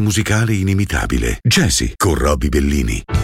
Musicale inimitabile. Jazzy con Robbie Bellini.